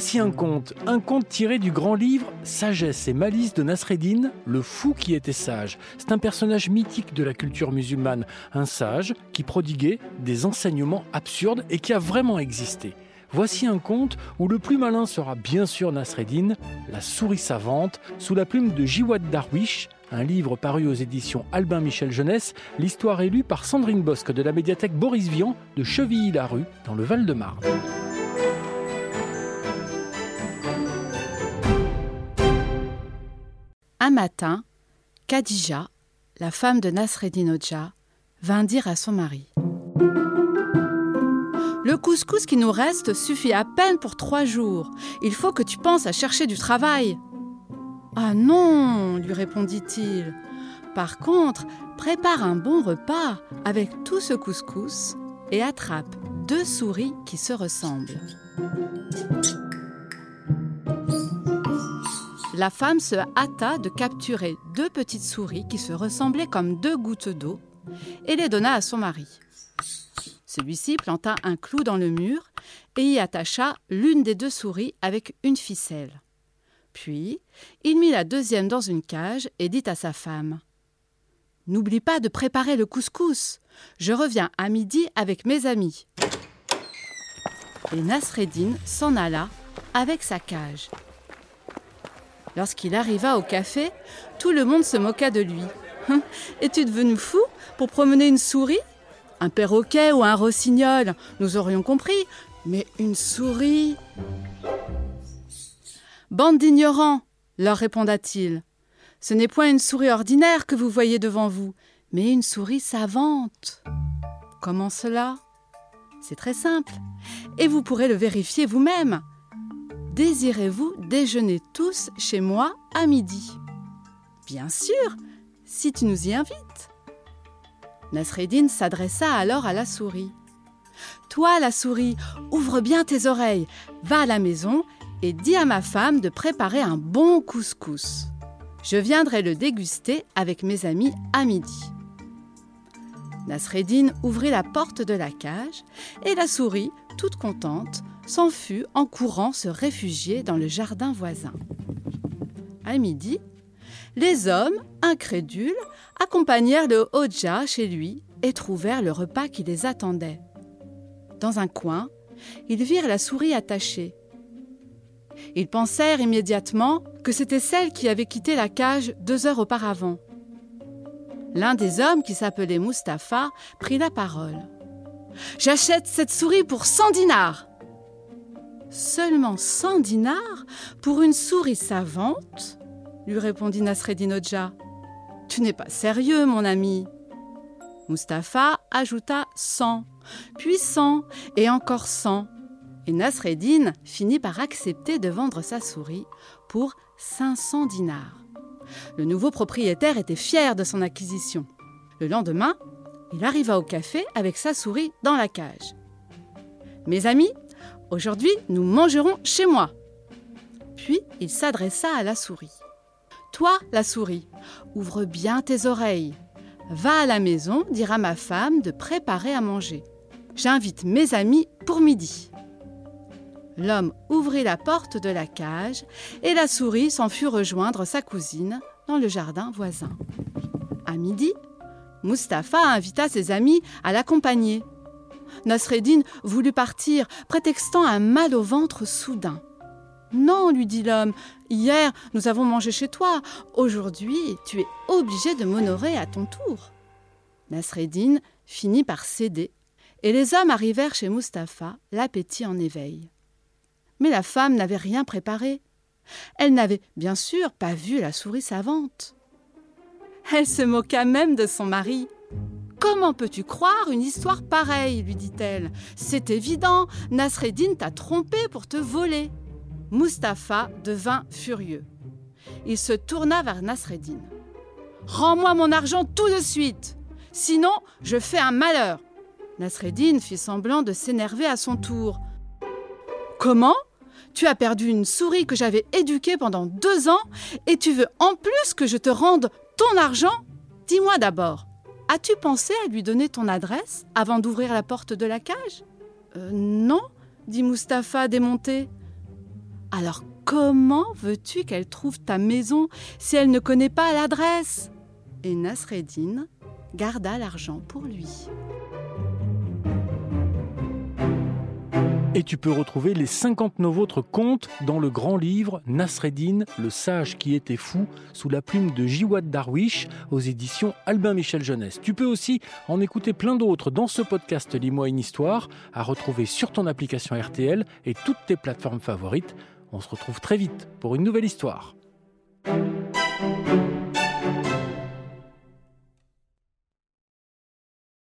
Voici un conte, un conte tiré du grand livre Sagesse et malice de Nasreddin, le fou qui était sage. C'est un personnage mythique de la culture musulmane, un sage qui prodiguait des enseignements absurdes et qui a vraiment existé. Voici un conte où le plus malin sera bien sûr Nasreddin, la souris savante, sous la plume de Jiwad Darwish, un livre paru aux éditions Albin Michel Jeunesse, l'histoire est lue par Sandrine Bosque de la médiathèque Boris Vian de Chevilly-la-Rue, dans le Val-de-Marne. Un matin, Khadija, la femme de Nasreddin Hoja, vint dire à son mari Le couscous qui nous reste suffit à peine pour trois jours. Il faut que tu penses à chercher du travail. Ah non, lui répondit-il. Par contre, prépare un bon repas avec tout ce couscous et attrape deux souris qui se ressemblent. La femme se hâta de capturer deux petites souris qui se ressemblaient comme deux gouttes d'eau et les donna à son mari. Celui-ci planta un clou dans le mur et y attacha l'une des deux souris avec une ficelle. Puis, il mit la deuxième dans une cage et dit à sa femme N'oublie pas de préparer le couscous. Je reviens à midi avec mes amis. Et Nasreddin s'en alla avec sa cage. Lorsqu'il arriva au café, tout le monde se moqua de lui. Hum, es-tu devenu fou pour promener une souris? Un perroquet ou un rossignol, nous aurions compris, mais une souris? Bande d'ignorants, leur répondit-il. Ce n'est point une souris ordinaire que vous voyez devant vous, mais une souris savante. Comment cela? C'est très simple, et vous pourrez le vérifier vous-même. Désirez-vous déjeuner tous chez moi à midi? Bien sûr, si tu nous y invites. Nasreddin s'adressa alors à la souris. Toi, la souris, ouvre bien tes oreilles, va à la maison et dis à ma femme de préparer un bon couscous. Je viendrai le déguster avec mes amis à midi. Nasreddin ouvrit la porte de la cage et la souris, toute contente, s'en fut en courant se réfugier dans le jardin voisin. À midi, les hommes, incrédules, accompagnèrent le Hodja chez lui et trouvèrent le repas qui les attendait. Dans un coin, ils virent la souris attachée. Ils pensèrent immédiatement que c'était celle qui avait quitté la cage deux heures auparavant. L'un des hommes, qui s'appelait Mustapha, prit la parole. J'achète cette souris pour cent dinars. Seulement cent dinars pour une souris savante lui répondit Nasreddin Hodja. Tu n'es pas sérieux, mon ami. Mustapha ajouta cent, puis cent et encore cent. Et Nasreddin finit par accepter de vendre sa souris pour 500 dinars. Le nouveau propriétaire était fier de son acquisition. Le lendemain, il arriva au café avec sa souris dans la cage. Mes amis, Aujourd'hui, nous mangerons chez moi. Puis il s'adressa à la souris. Toi, la souris, ouvre bien tes oreilles. Va à la maison dire à ma femme de préparer à manger. J'invite mes amis pour midi. L'homme ouvrit la porte de la cage et la souris s'en fut rejoindre sa cousine dans le jardin voisin. À midi, Mustapha invita ses amis à l'accompagner Nasreddin voulut partir, prétextant un mal au ventre soudain. Non, lui dit l'homme, hier nous avons mangé chez toi, aujourd'hui tu es obligé de m'honorer à ton tour. Nasreddin finit par céder, et les hommes arrivèrent chez Mustapha, l'appétit en éveil. Mais la femme n'avait rien préparé. Elle n'avait bien sûr pas vu la souris savante. Elle se moqua même de son mari. Comment peux-tu croire une histoire pareille lui dit-elle. C'est évident, Nasreddin t'a trompé pour te voler. Mustapha devint furieux. Il se tourna vers Nasreddin. Rends-moi mon argent tout de suite, sinon je fais un malheur. Nasreddin fit semblant de s'énerver à son tour. Comment? Tu as perdu une souris que j'avais éduquée pendant deux ans et tu veux en plus que je te rende ton argent? Dis-moi d'abord, As-tu pensé à lui donner ton adresse avant d'ouvrir la porte de la cage? Euh, Non, dit Mustapha démonté. Alors comment veux-tu qu'elle trouve ta maison si elle ne connaît pas l'adresse? Et Nasreddin garda l'argent pour lui. Et tu peux retrouver les 59 autres contes dans le grand livre Nasreddin, le sage qui était fou, sous la plume de Jiwad Darwish aux éditions Albin Michel Jeunesse. Tu peux aussi en écouter plein d'autres dans ce podcast Lis-moi une histoire, à retrouver sur ton application RTL et toutes tes plateformes favorites. On se retrouve très vite pour une nouvelle histoire.